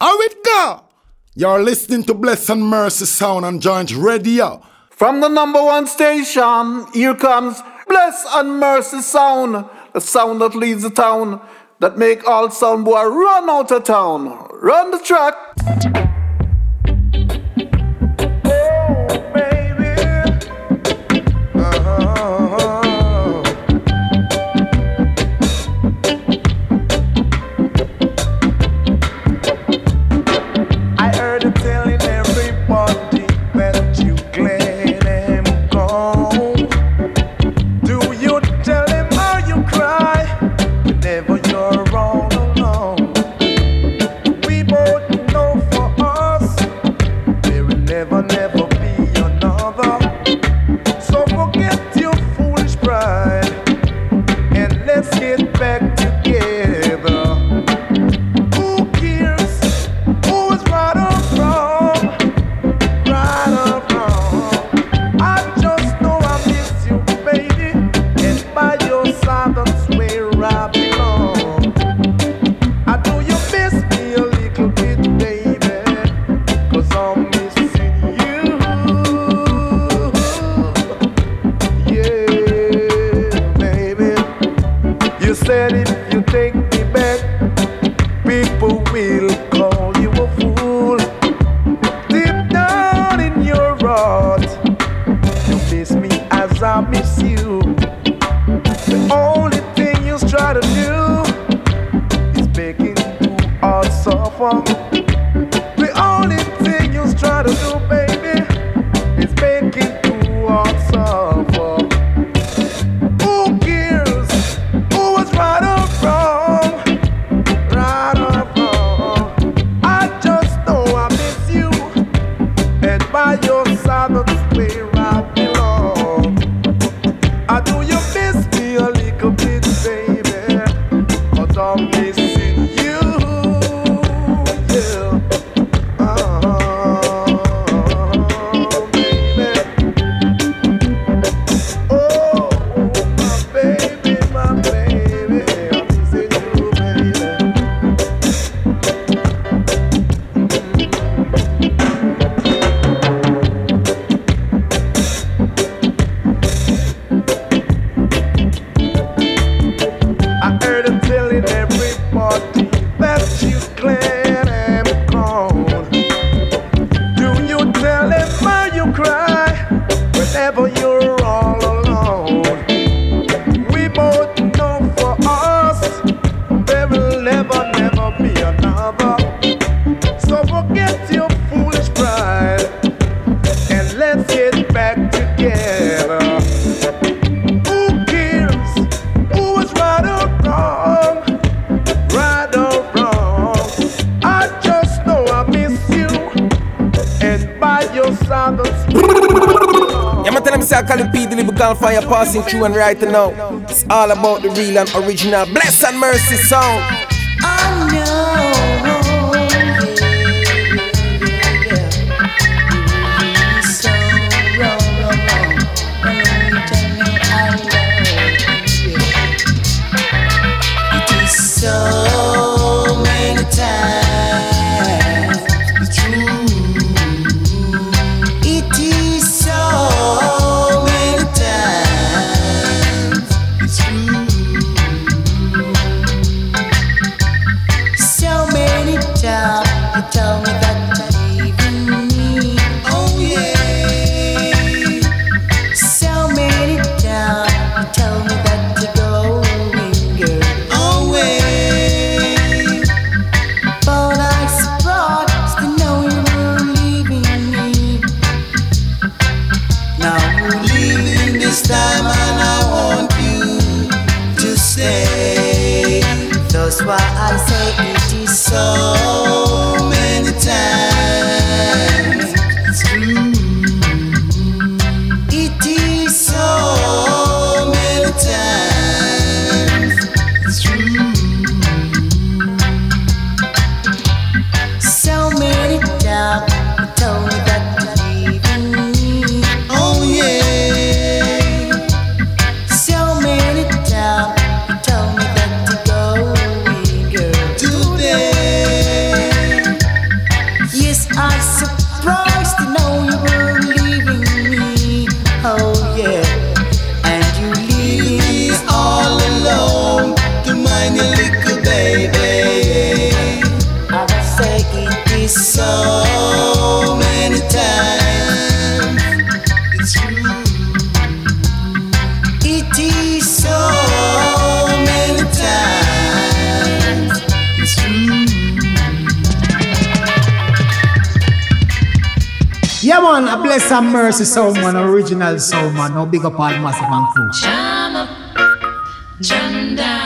How it go? You're listening to Bless and Mercy Sound on Joint Radio. From the number one station, here comes Bless and Mercy Sound, the sound that leads the town, that make all sound boy run out of town. Run the track. Fire passing through and right now. It's all about the real and original Bless and Mercy song. Massey Soul Man, original Soundman. No big up all Massive crew. Jam up, jam down.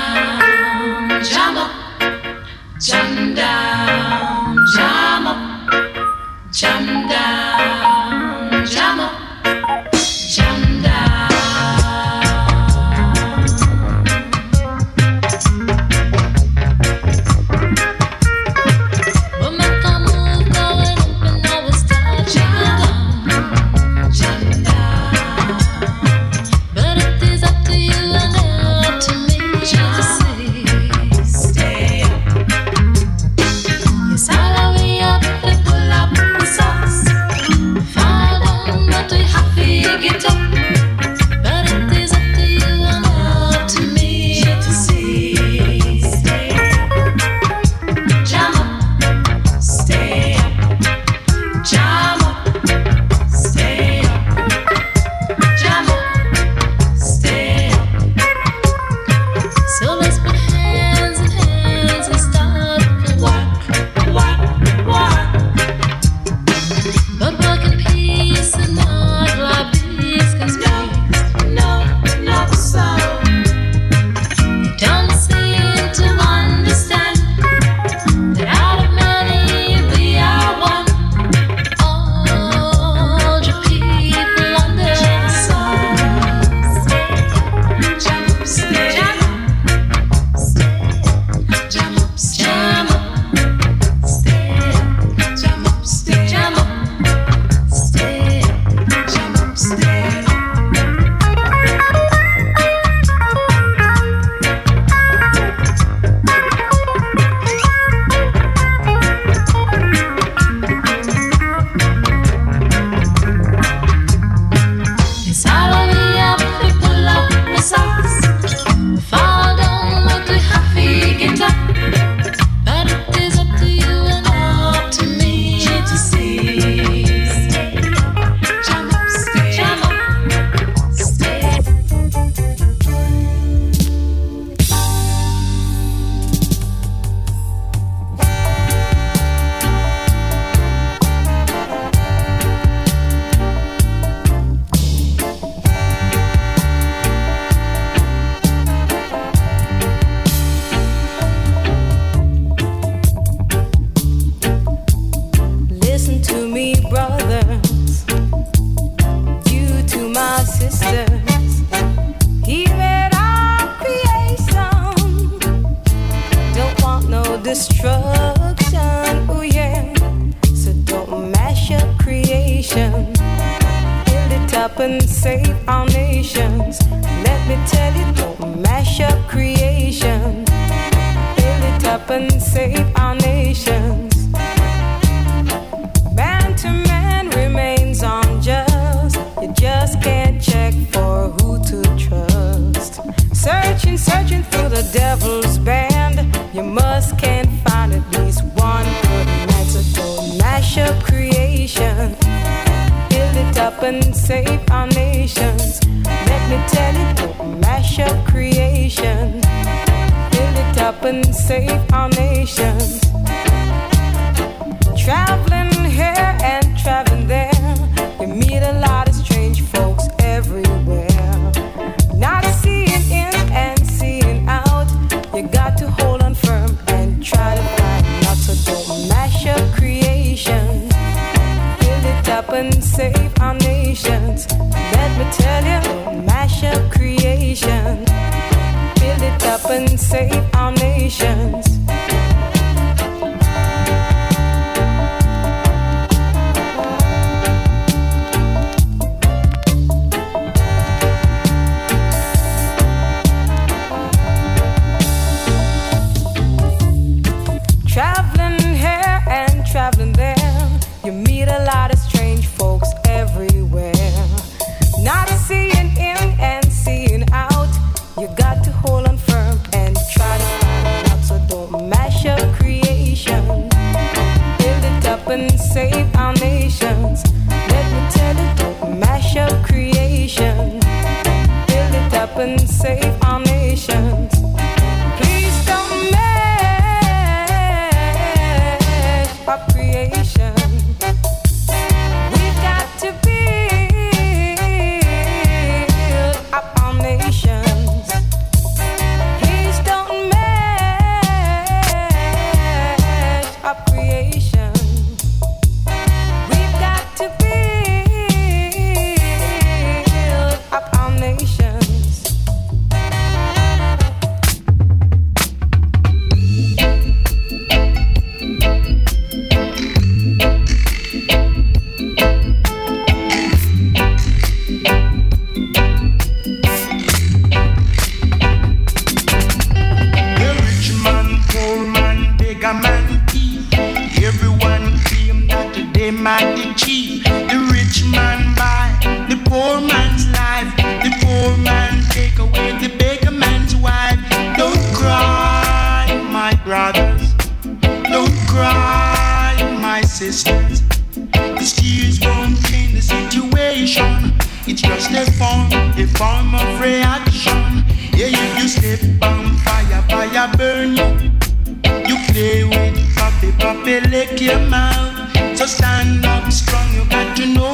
me lick your mouth. So stand up strong, you got to know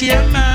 Yeah, man.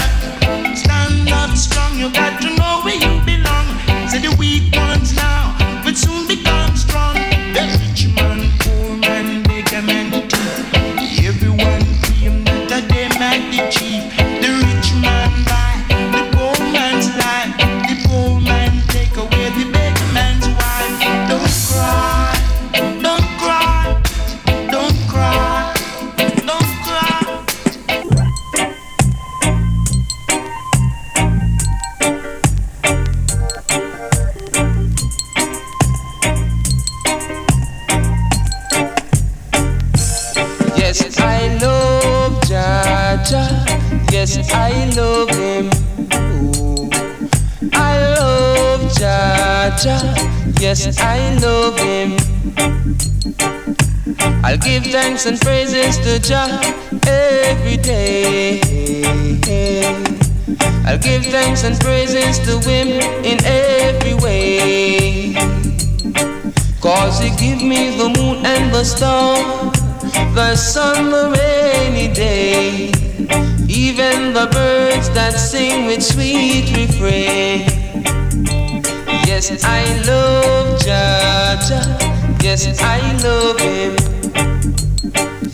Yes, I love him.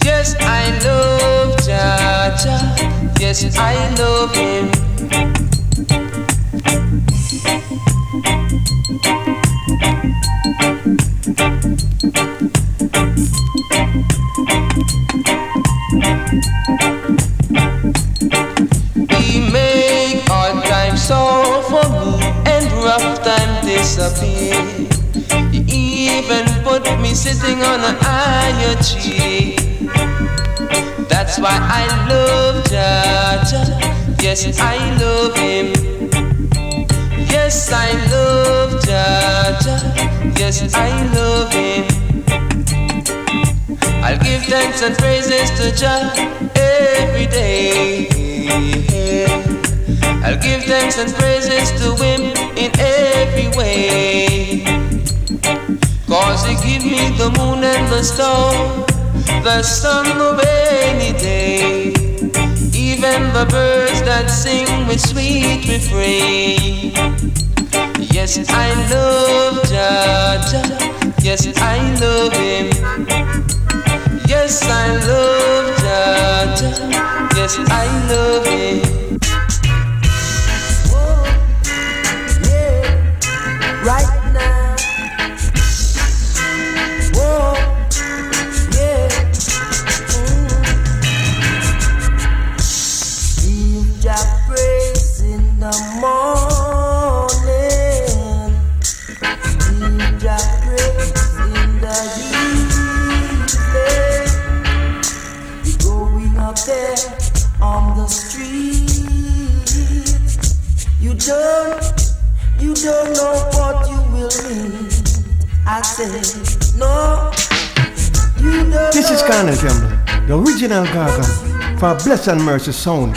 Yes, I love Jah Jah. Yes, I love him. That's why I love Jah Jah. Yes, I love him. Yes, I love Jah Jah. Yes, I love him. I'll give thanks and praises to Jah every day. I'll give thanks and praises to him in every way. Cause he give me the moon and the stars, the sun of any day. Even the birds that sing with sweet refrain. Yes, I love Jah Yes, I love him. Yes, I love Jah Yes, I love him. Whoa. Yeah. Right You don't, you don't know what you will need. I said, no. You don't this is Colonel Campbell, the original Gaga, for Bless and Mercy Sound.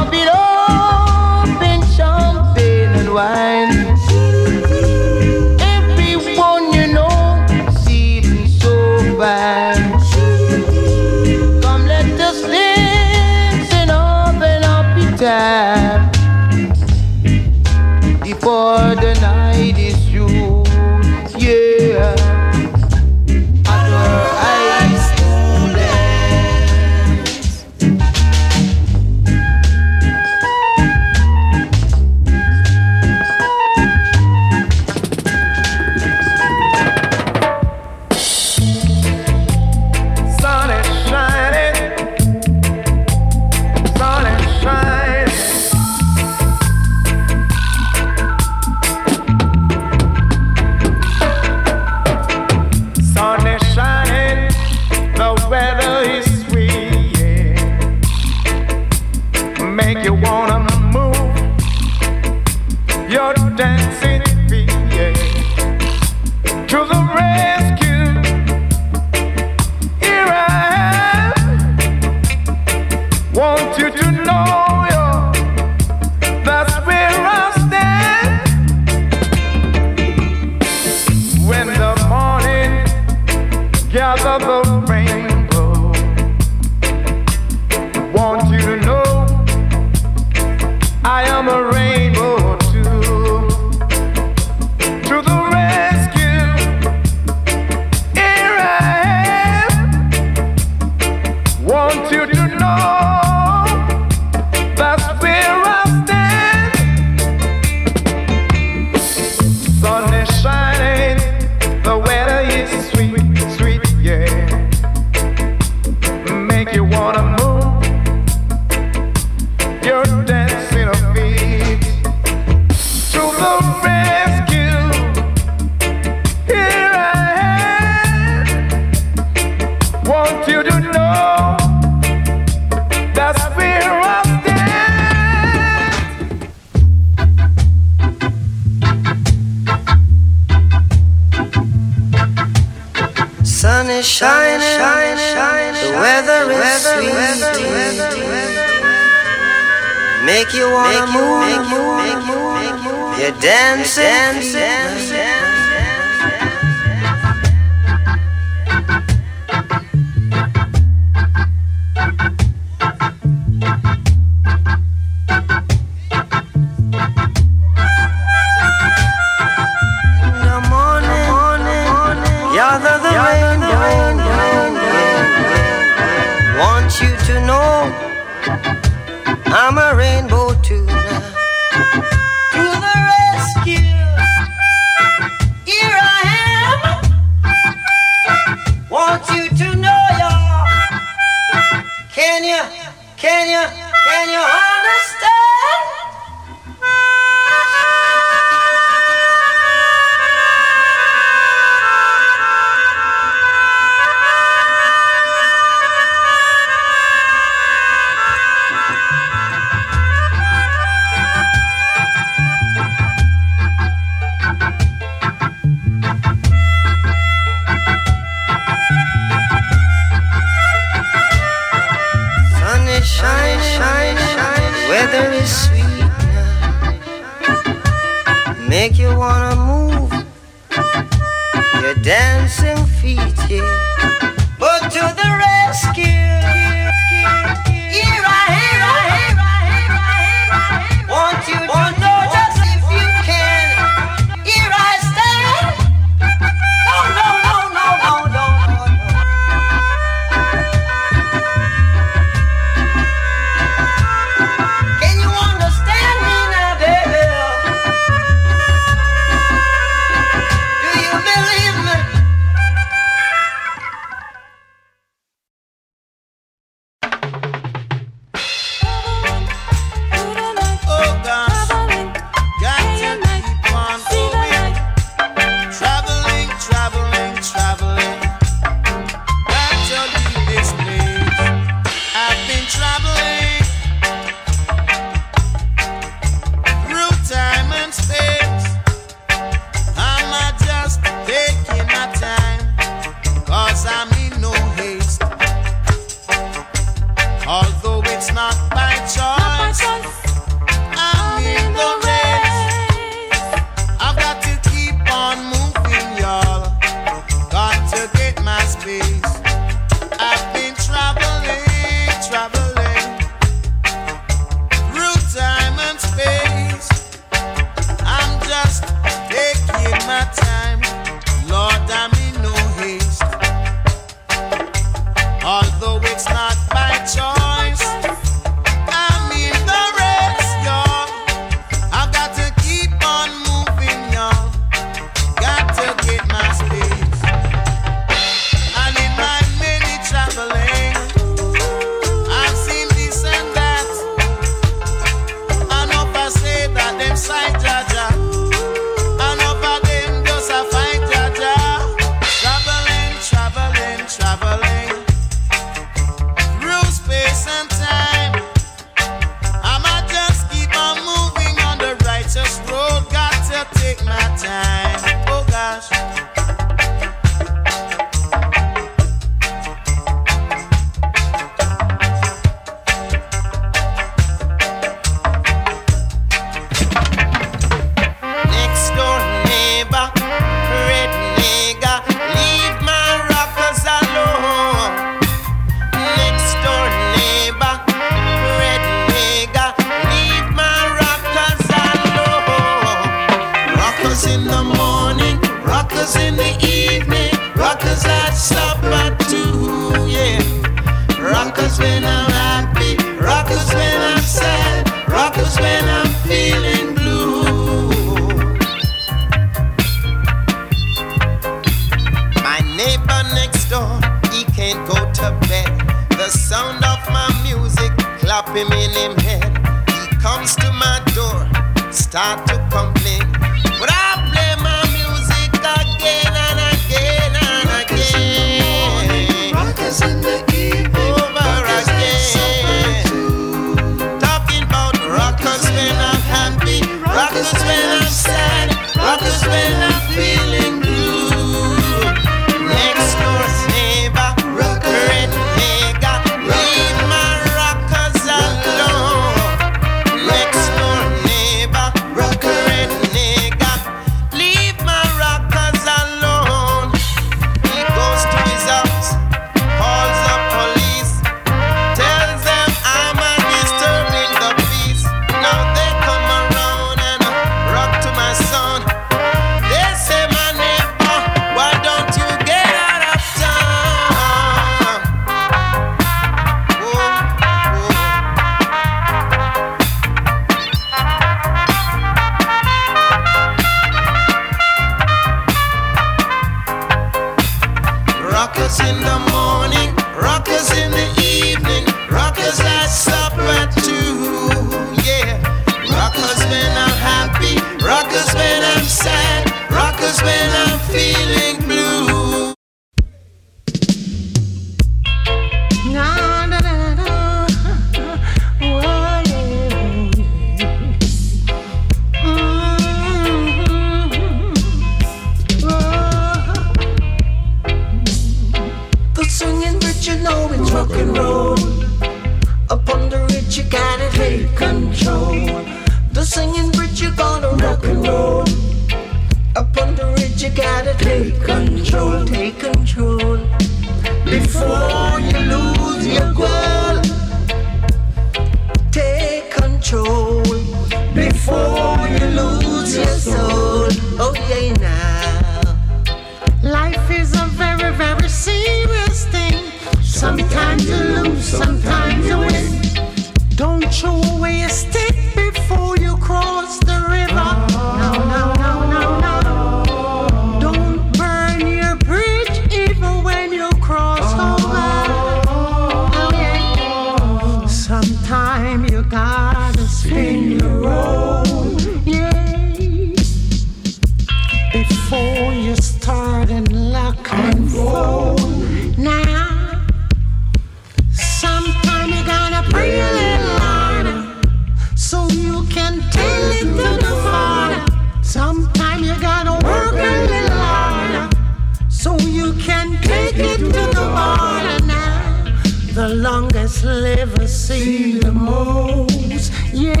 sliver see the most. Yeah.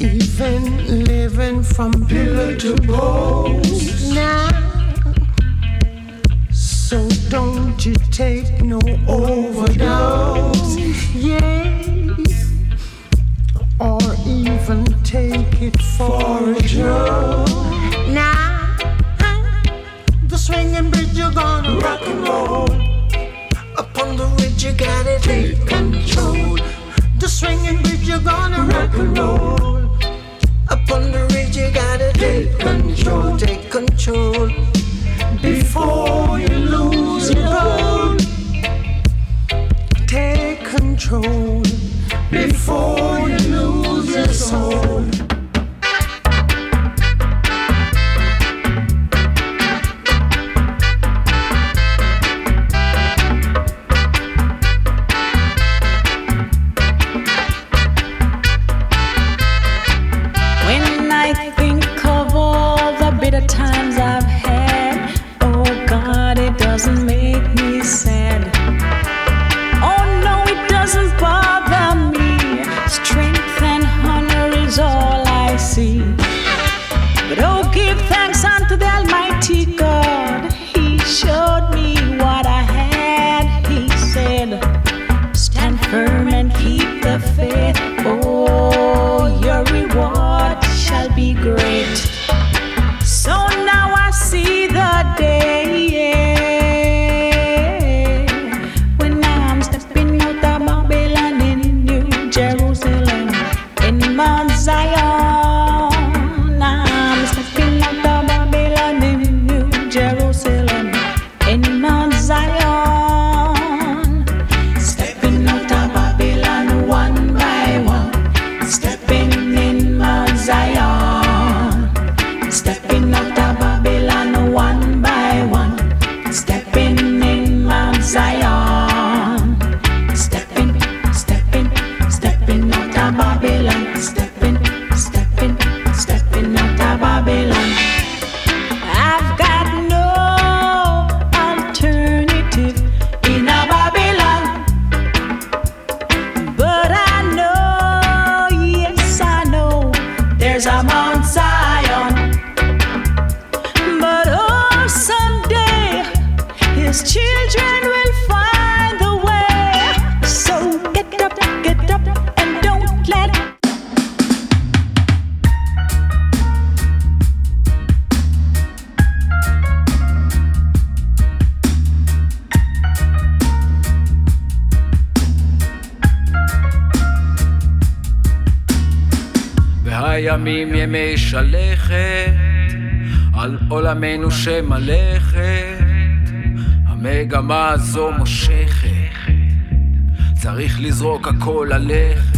Even living from pillar to post now. So don't you take no overdose. Yeah. Or even take it for a joke. Now, the swinging bridge you're gonna rock and roll you gotta take control. The swinging bridge, you're gonna rock and roll. Up on the ridge, you gotta take control, take control. Before you lose your own, take control. Before you lose your soul. שמלכת, המגמה הזו מושכת, צריך לזרוק הכל ללכת.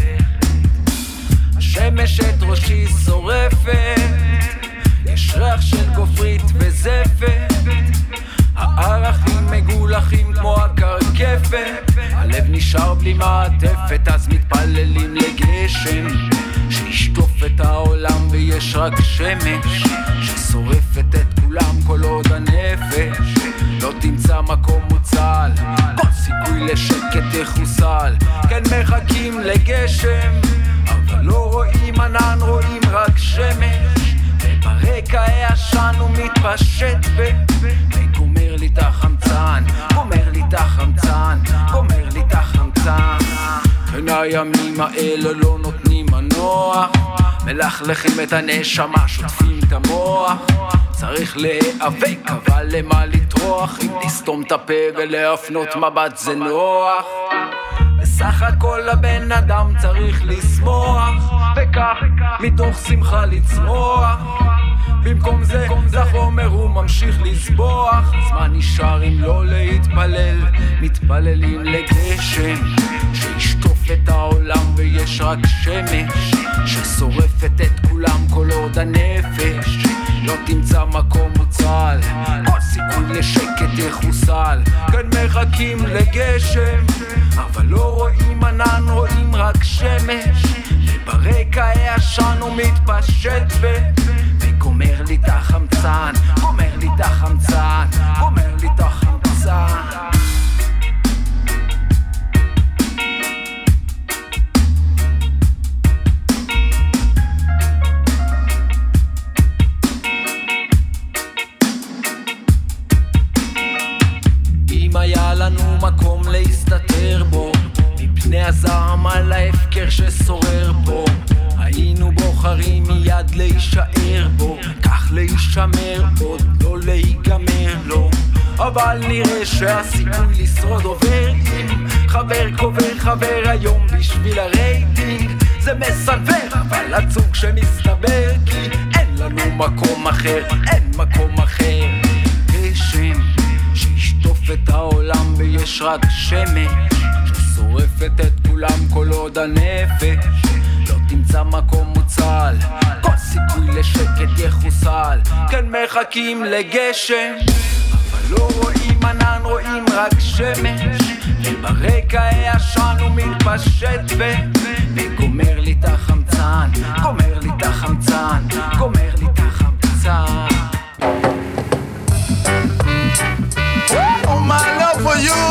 האלה לא נותנים מנוח, מלכלכים את הנשמה, שוטפים את המוח. צריך להיאבק, אבל למה לטרוח? אם לסתום את הפה ולהפנות מבט זה נוח. בסך הכל הבן אדם צריך לשמוח, וכך מתוך שמחה לצמוח. במקום זה, לחומר הוא ממשיך לסבוח. אז מה נשאר אם לא להתפלל? מתפללים לגשם, שישטוף את העולם ויש רק שמש, ששורפת את כולם כל עוד הנפש. לא תמצא מקום מוצל, כל סיכוי לשקט יחוסל. כן מחכים לגשם, אבל לא רואים ענן, רואים רק שמש. וברקע העשן הוא מתפשט ו... וגומר לי את החמצן, גומר לי את החמצן, גומר לי את החמצן. ששורר פה היינו בוחרים מיד להישאר בו. כך להישמר עוד לא להיגמר לו אבל נראה שהסיכוי לשרוד עובר אם חבר קובר חבר היום בשביל הרייטינג. זה מסנוור אבל עצוב שמסתבר כי אין לנו מקום אחר אין מקום אחר. גשם שישטוף את העולם ויש רק שמש ששורפת את כולם כל עוד הנפש. לא תמצא מקום מוצל. כל סיכוי לשקט יחוסל. כן מחכים לגשם. אבל לא רואים ענן רואים רק שמש. וברקע העשן הוא מתפשט ו... וגומר לי את החמצן. גומר לי את החמצן. גומר לי את החמצן. Oh, my love for you,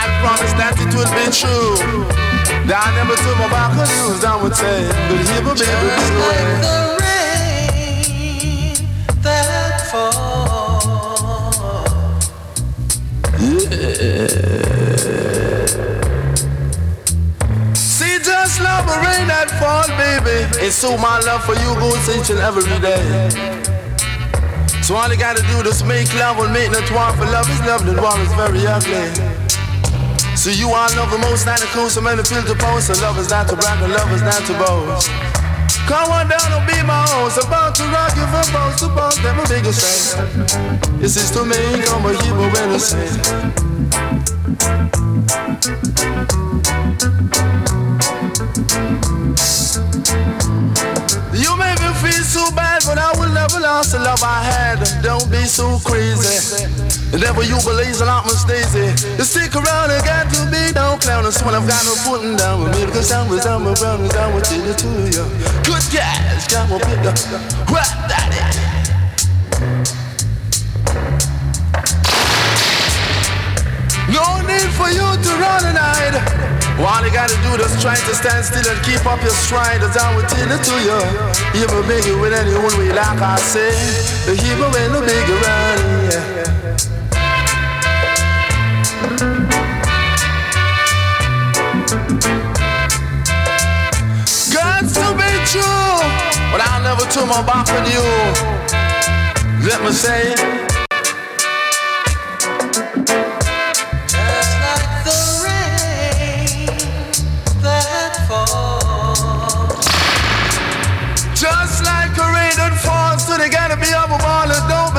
I promise that it will be true. That I never took my on you, I would say, but here, but baby, this way. that falls. See, just love the rain that fall, baby. And so my love for you goes each and every day. So all you gotta do is make love and make not war for love is love, and war is very ugly. So you all love the most, not the cool, so many feel the pose. So love is not to brag, and love is not to boast. Come on down and be my host, about to rock you from boast to them a bigger strength. This is to me, come a hero when I say. You make me feel so bad, but I will never lose the love I had. So crazy. And never you believe I'm Stacy. You stick around and got to be no clown. That's when I've got no putting down with me. Because I'm with I'm and I want you to you. Good guys, come on, pick. What that is. Need for you to run and hide. All you gotta do is try to stand still and keep up your stride as I will tell it to you. Will make it with any old way, like I say. The hero ain't no big yeah. Got to be true, but I'll never turn my back on you. Let me say. Just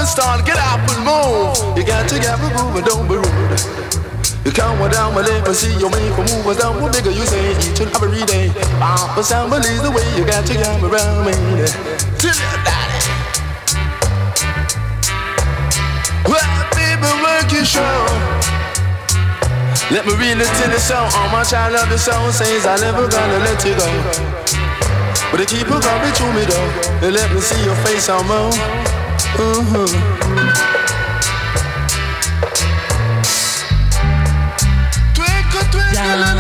start, get up and move. You got to get moving, don't be rude. You come on down my lip and see your make a move us down what bigger you say each and every day. But sound, believe the way you got to get around me. Tell me daddy. Well, baby, work your show. Let me read this till the song. All my child love the song says I never gonna let you go. But they keep on coming to me though. They let me see your face on Move. Uh-huh. Twinkle, twinkle.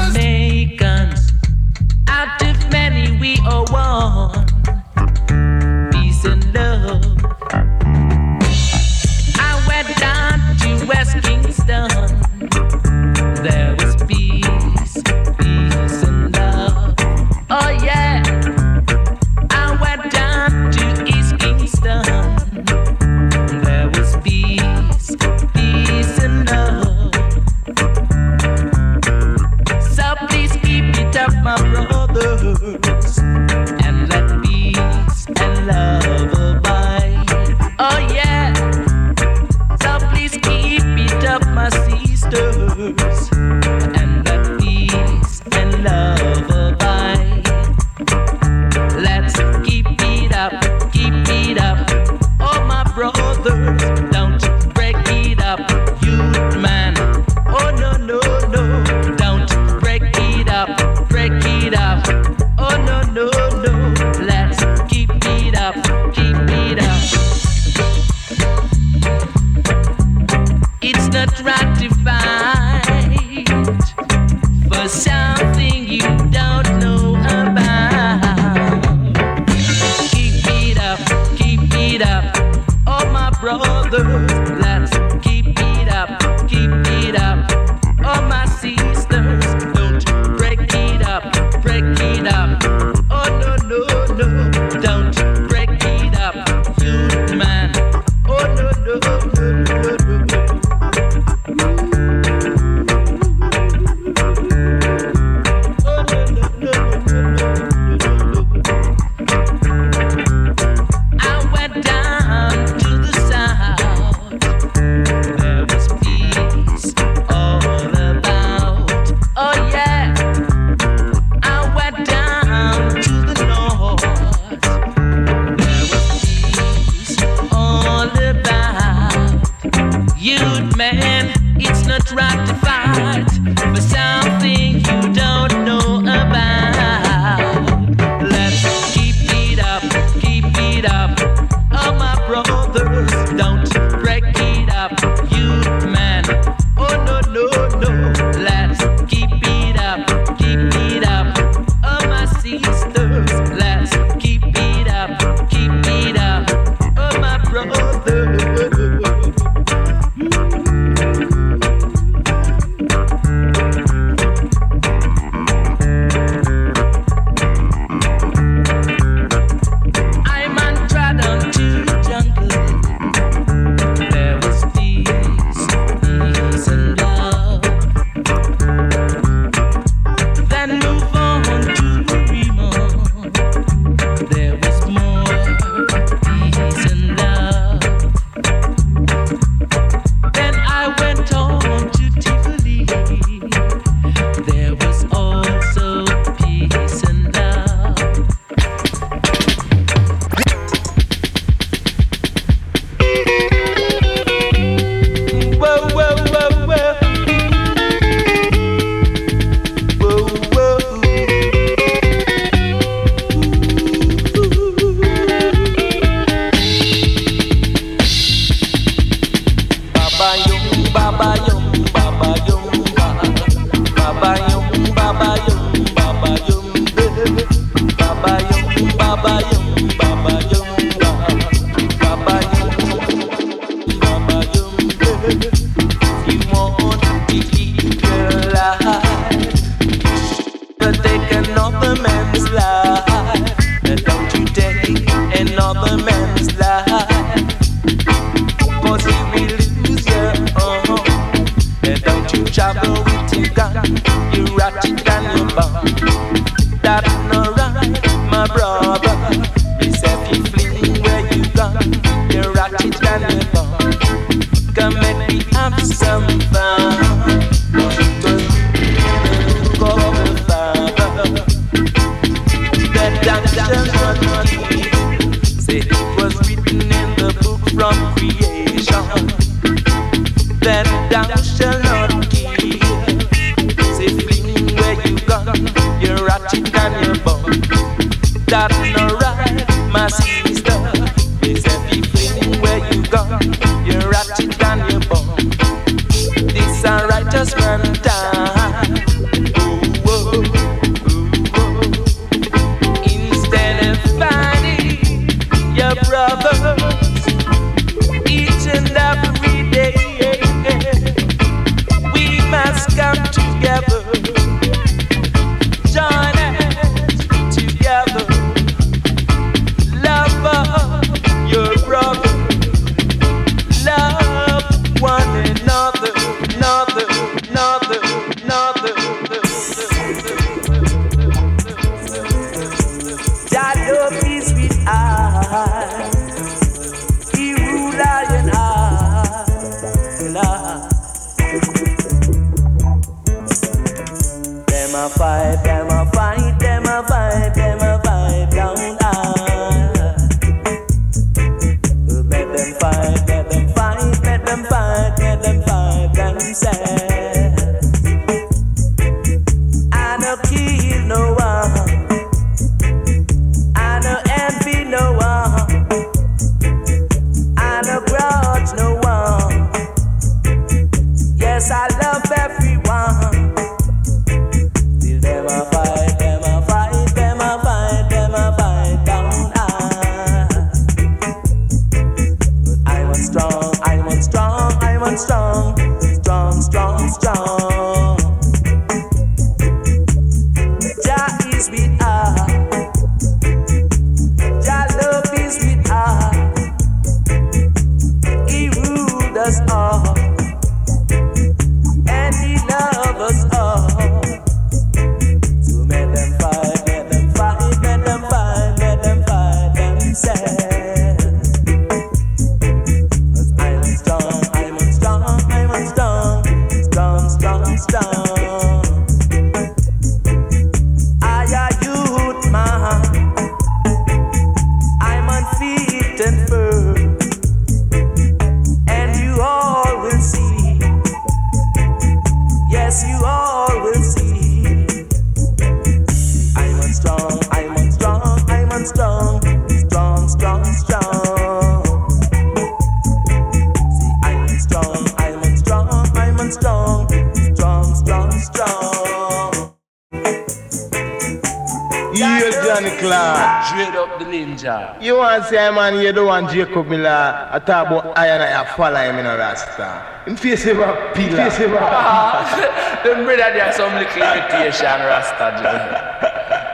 Clark. Straight up the ninja. You want to say, man, you don't want Jacob Miller. I talk about iron and I follow him in a rasta. In face of a pillar. In face of a Them brother there some little imitation Rasta Joe.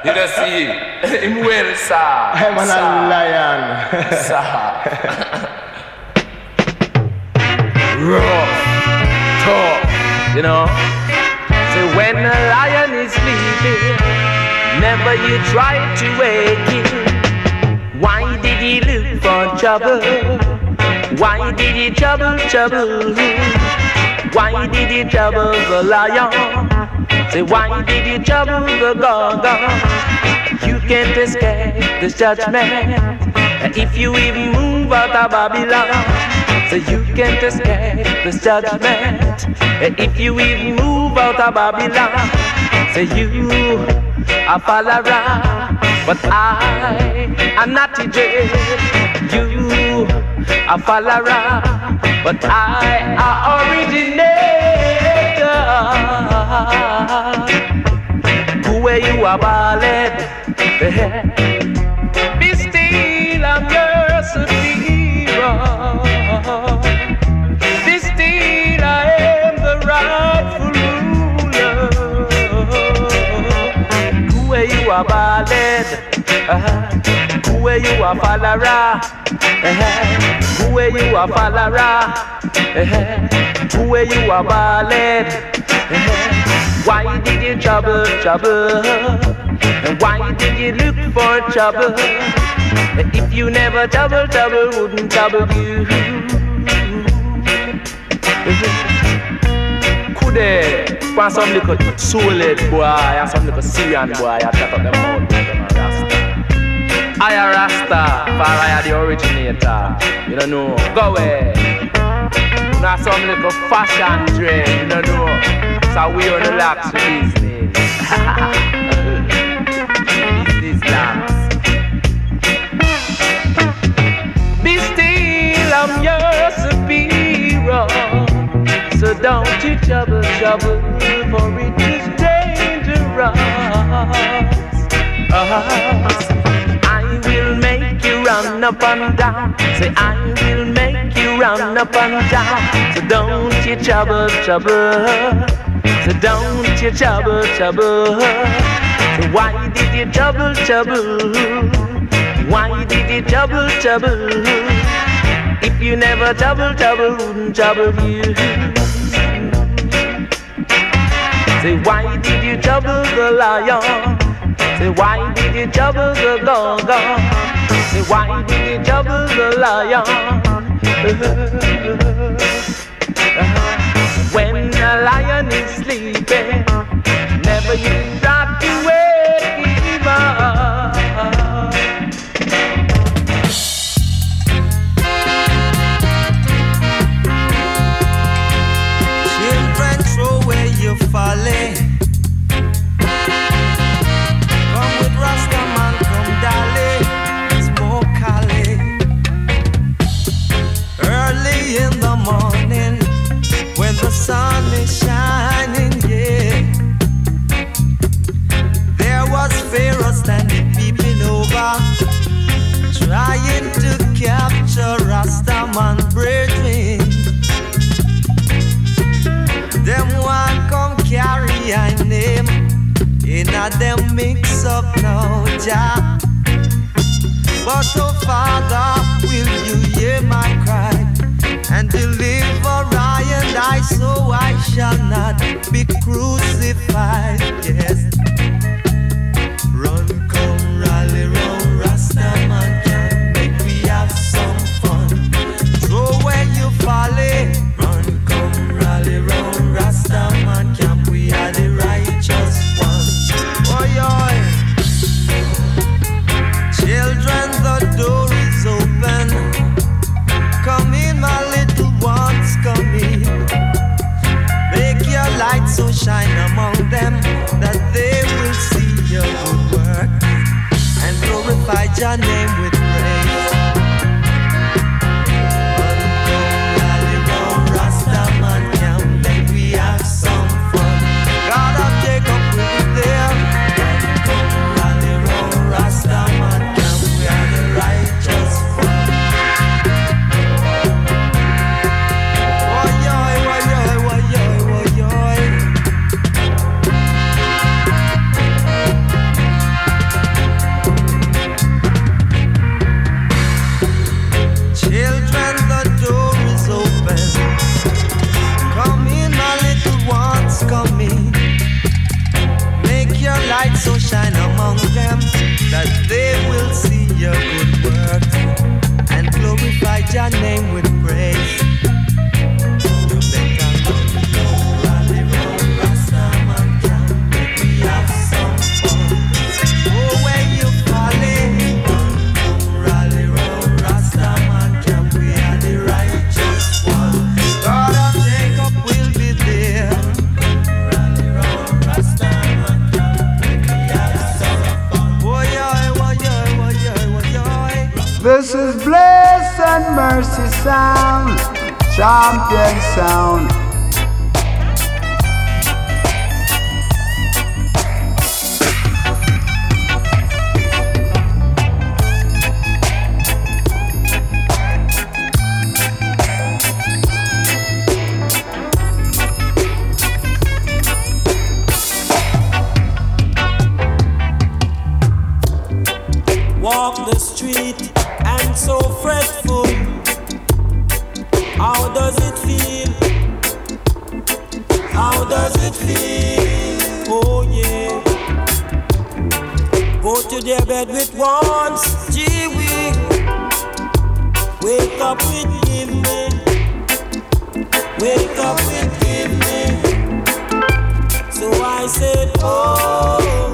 You don't see him well, sir. I'm an Sir. lion. Sir. Rough, tough, you know. So when a lion is sleeping, never you try to wake him. Why did he look for trouble? Why did he trouble, trouble? Why did he trouble the lion? Say, why did you trouble the gaga? You can't escape this judgment. And if you even move out of Babylon, so you can't escape this judgment. And if you even move out of Babylon, so you are follower, but I am not a jail. You are follower, but I are originator. Where you are ballad, are ballad, uh, where you are follower, uh, where you are follower, uh, where you are ballad. Uh, why did you trouble, trouble? And why did you look for trouble? If you never trouble, trouble wouldn't trouble you. Could they find some little solid boy and some little Syrian boy I shut up them out Rasta. I a Rasta, for I the originator. You don't know. Go away. Now some little fashion trend, you don't know. So we on the business. business Jubba jubba, for it is dangerous. Ah, I will make you run up and down. Say I will make you run up and down. So don't you trouble, trouble. So don't you trouble, trouble. So why did you trouble, trouble? Why did you trouble, trouble? If you never trouble, trouble, wouldn't trouble you. Say, why did you trouble the lion? Say, why did you trouble the dog? Say, why did you trouble the lion? When a lion is sleeping, never you die. man breaking. Them one come carry my name in a them mix up now, Jah. But oh Father, will you hear my cry and deliver I and I so I shall not be crucified? Yes. your name? Wake up and give me. So I said, Oh.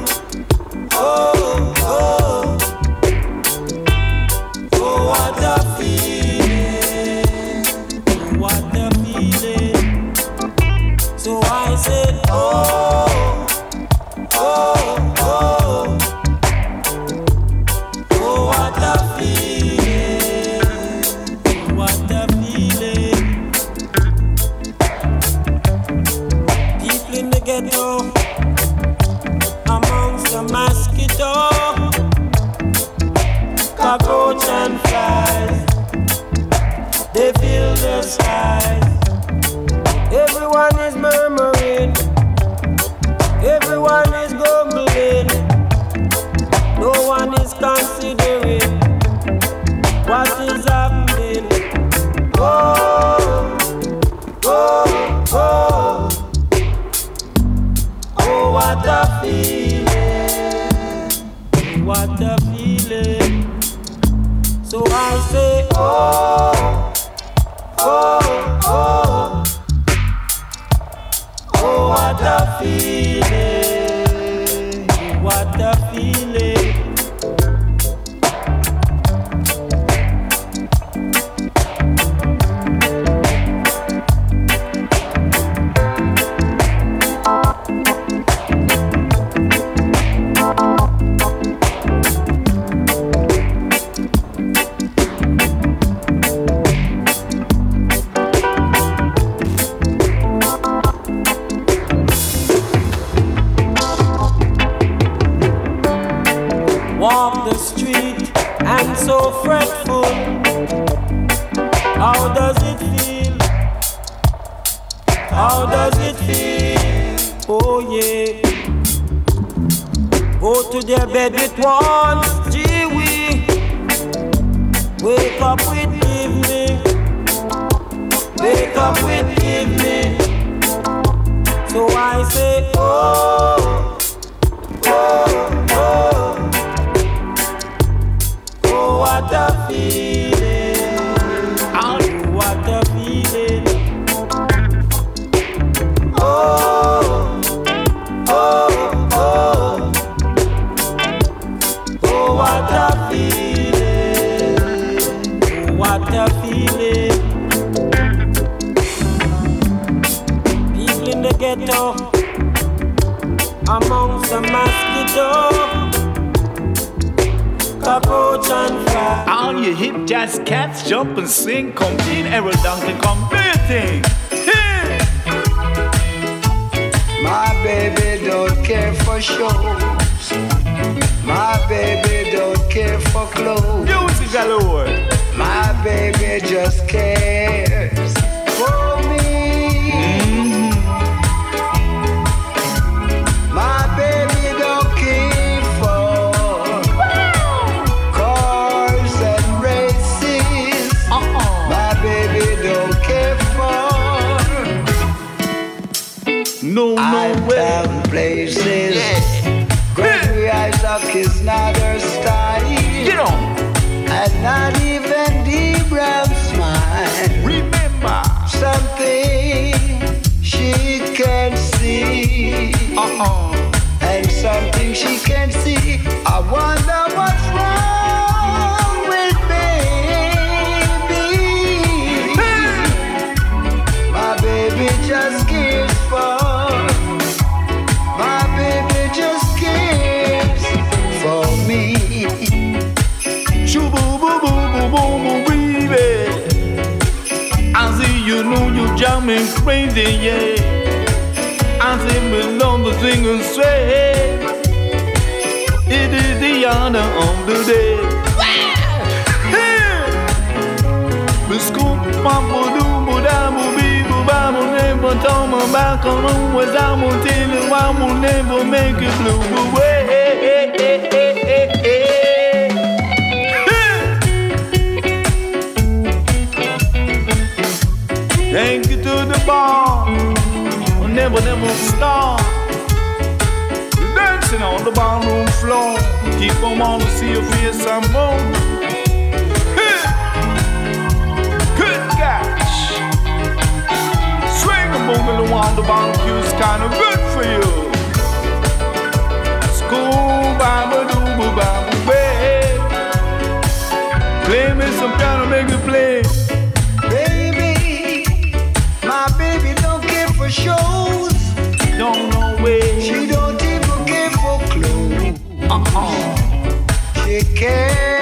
to the bar. Never, never stop. Dancing on the ballroom floor. Keep them on to see your face some more. Good gosh. Swing a moment on the barbecue's kind of good for you. School, baba, doo, baba, babe. Play me some kind of make play. shows. Don't know where. She don't even give a clue. Uh-uh. She cares.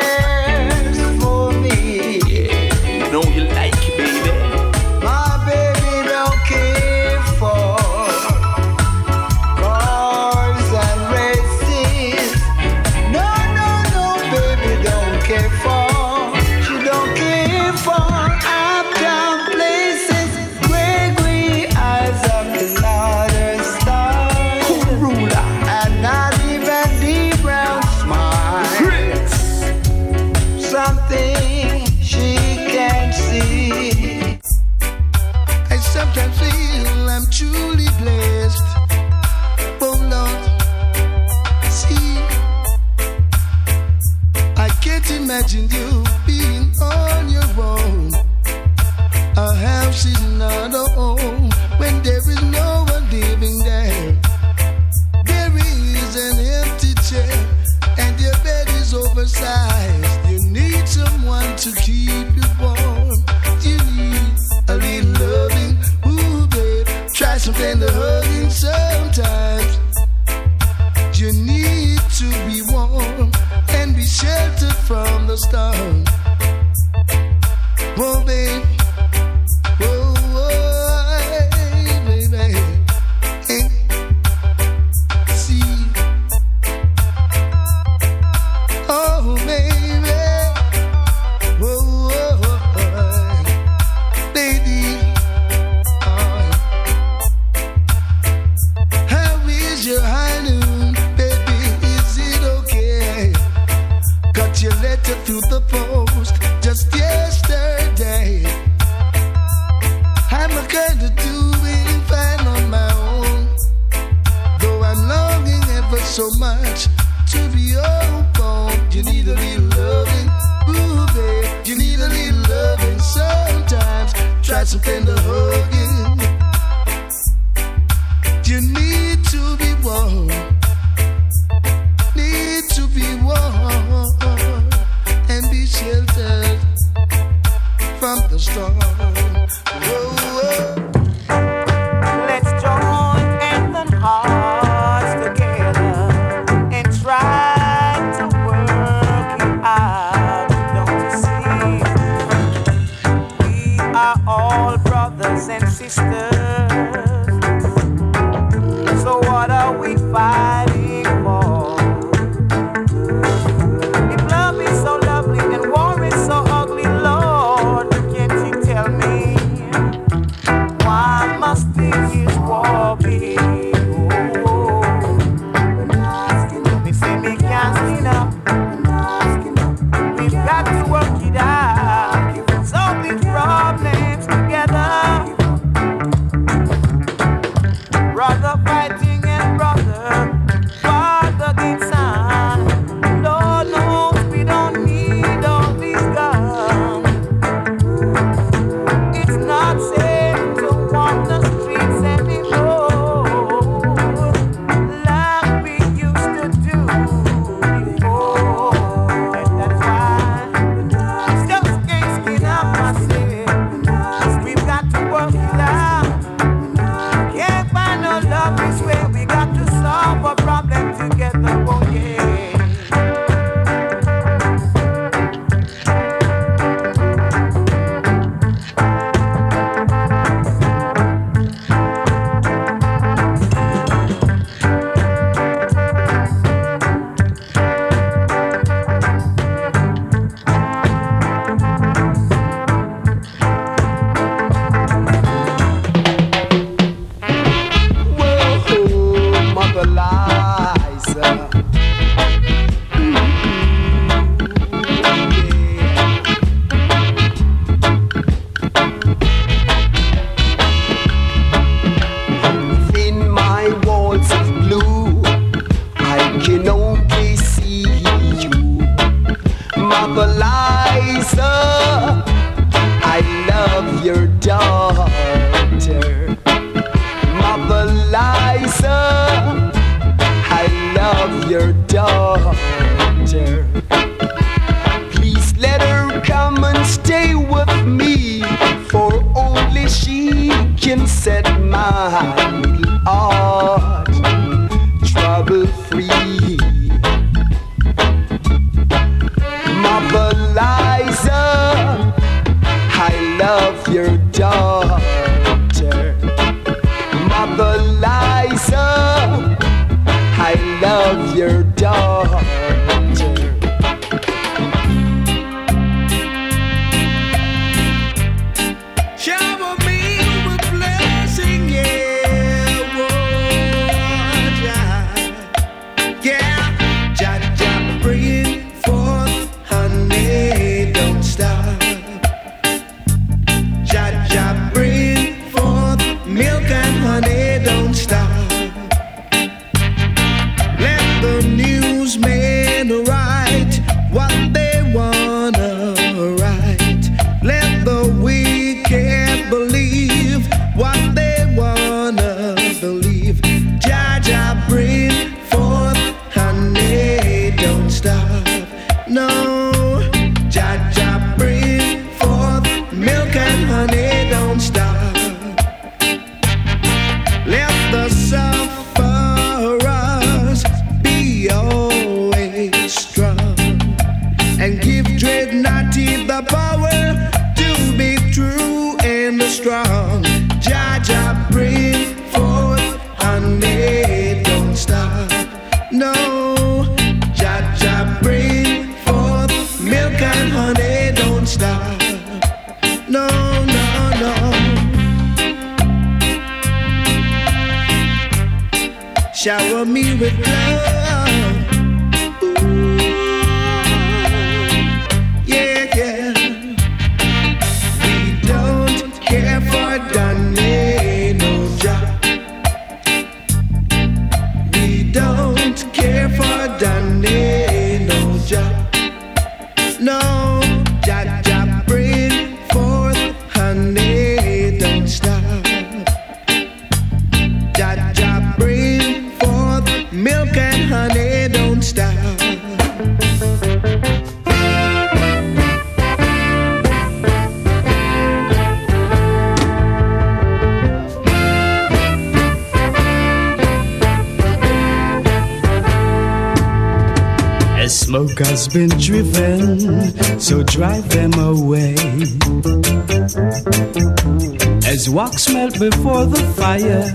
Wax melt before the fire,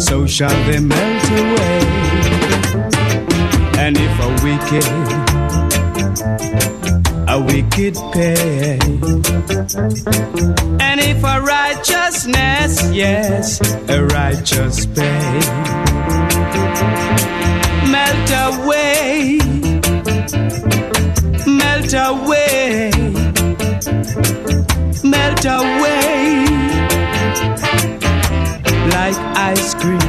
so shall they melt away. And if a wicked, a wicked pay, and if a righteousness, yes, a righteous pay, melt away melt away, melt away like ice cream.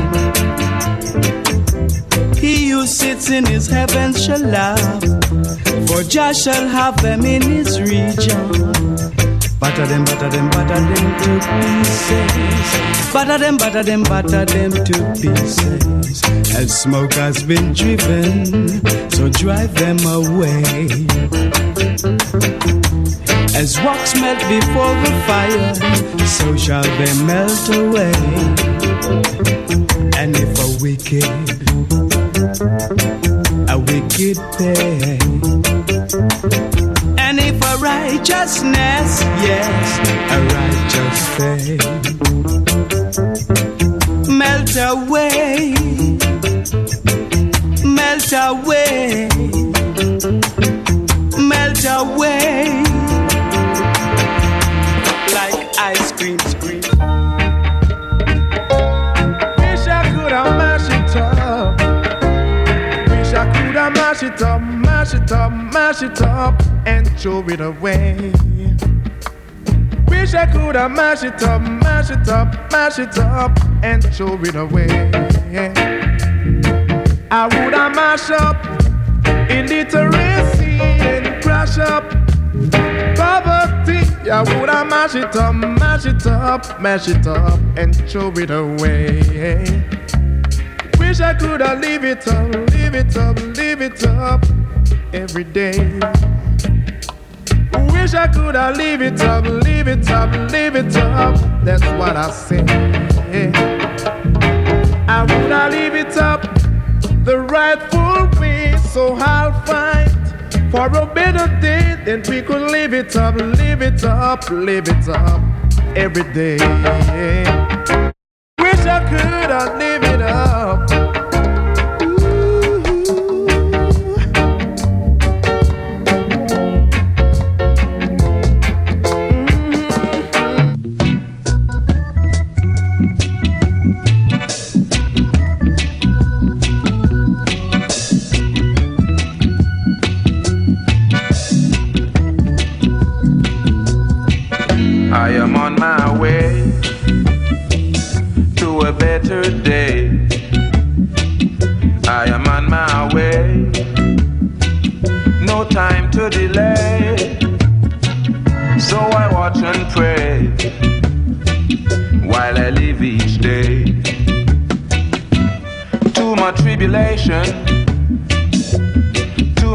He who sits in his heaven shall laugh, for Jah shall have them in his region. Butter them, butter them, butter them to pieces. Butter them, butter them, butter them to pieces. As smoke has been driven, so drive them away. As wax melt before the fire, so shall they melt away. And if a wicked, a wicked pay, and if a righteousness, yes, a righteous pay, melt away, melt away, melt away it up, mash it up, and throw it away. Wish I could have mash it up, mash it up, mash it up, and throw it away. I would have mash up illiteracy and crash up poverty. I would have mash it up, mash it up, mash it up, and throw it away. Wish I could have leave it up, leave it up, leave it up every day. Wish I could have leave it up, leave it up, leave it up. That's what I say. I would have leave it up the rightful way, so I'll fight for a better day. Then we could live it up, live it up, live it up every day. Wish I could have live it up.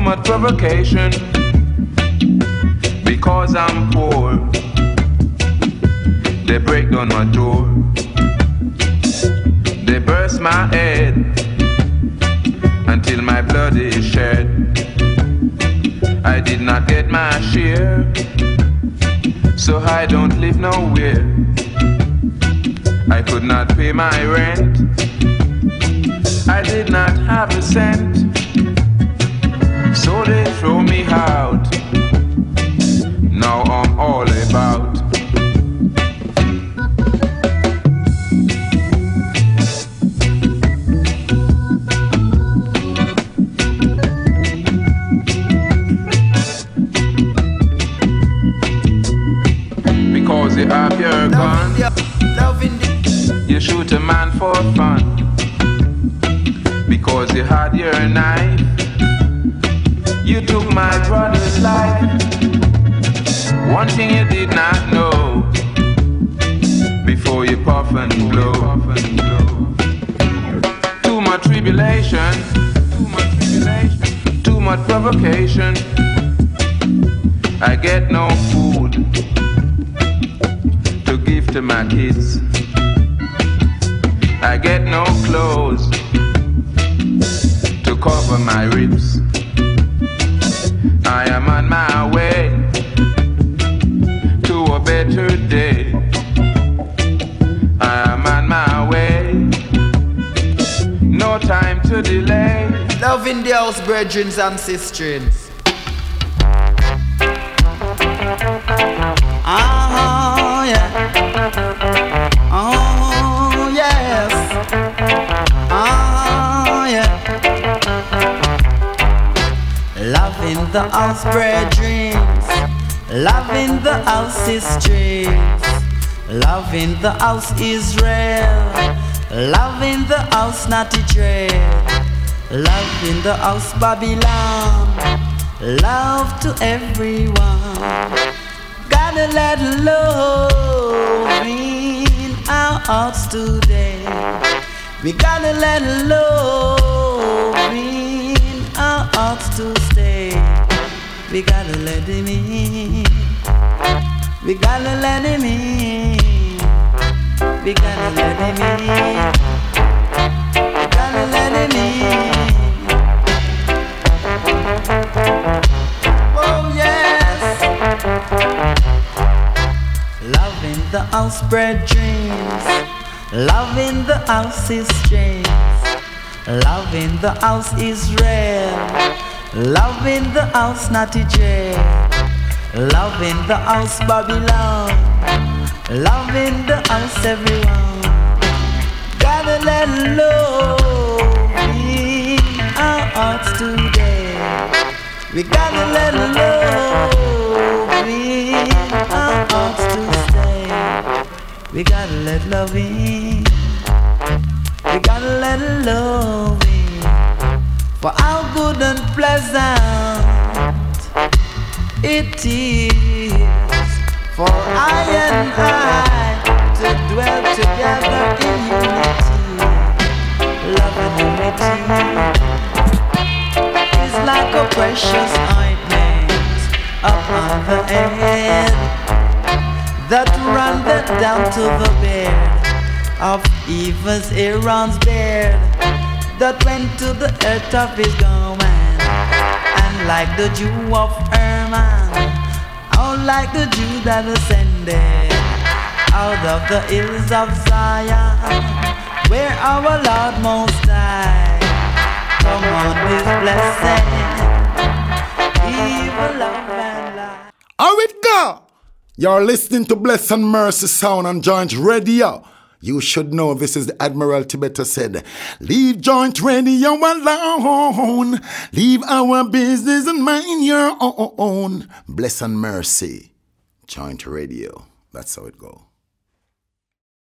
Much provocation, because I'm poor they break down my door. They burst my head until my blood is shed. I did not get my share, so I don't live nowhere. I could not pay my rent. I did not have a cent, they throw me out. Now I'm all about. Because you have your gun, you shoot a man for fun. Because you had your knife you took my brother's life. One thing you did not know before you puff and blow. Too much tribulation, too much tribulation, too much provocation. I get no food to give to my kids. I get no clothes to cover my ribs. I am on my way to a better day. I am on my way. No time to delay. Love in the house, brethren and sisters. In the house, brethren. Love in the house, sisters. Love in the house, Israel. Love in the house, Natty Dread. Love in the house, Babylon. Love to everyone. Gotta let love in our hearts today. We gotta let love in our hearts to stay. We gotta let him in. We gotta let him in. We gotta let him in. We gotta let him in. Oh yes. Love in the house, spread dreams. Love in the house is strange. Love in the house, Israel. Love in the house, Natty J. Love in the house, Babylon. Love in the house, everyone. Gotta let love in our hearts today. We gotta let love in our hearts to stay. We gotta let love in. We gotta let love and pleasant it is for I and I to dwell together in unity. Love and unity is like a precious ointment upon the head that runneth down to the bed of Eva's Aaron's bed that went to the earth of his and like the Jew of Hermon Oh, like the Jew that ascended out of the hills of Zion, where our Lord Most High come on His blessing, evil love and light. How it go? You're listening to Bless N' Mercy Sound on Joint Radio. You should know this is the Admiral Tibeto said, Leave Joint Radio alone. Leave our business and mind your own. Bless N' Mercy. Joint Radio. That's how it goes.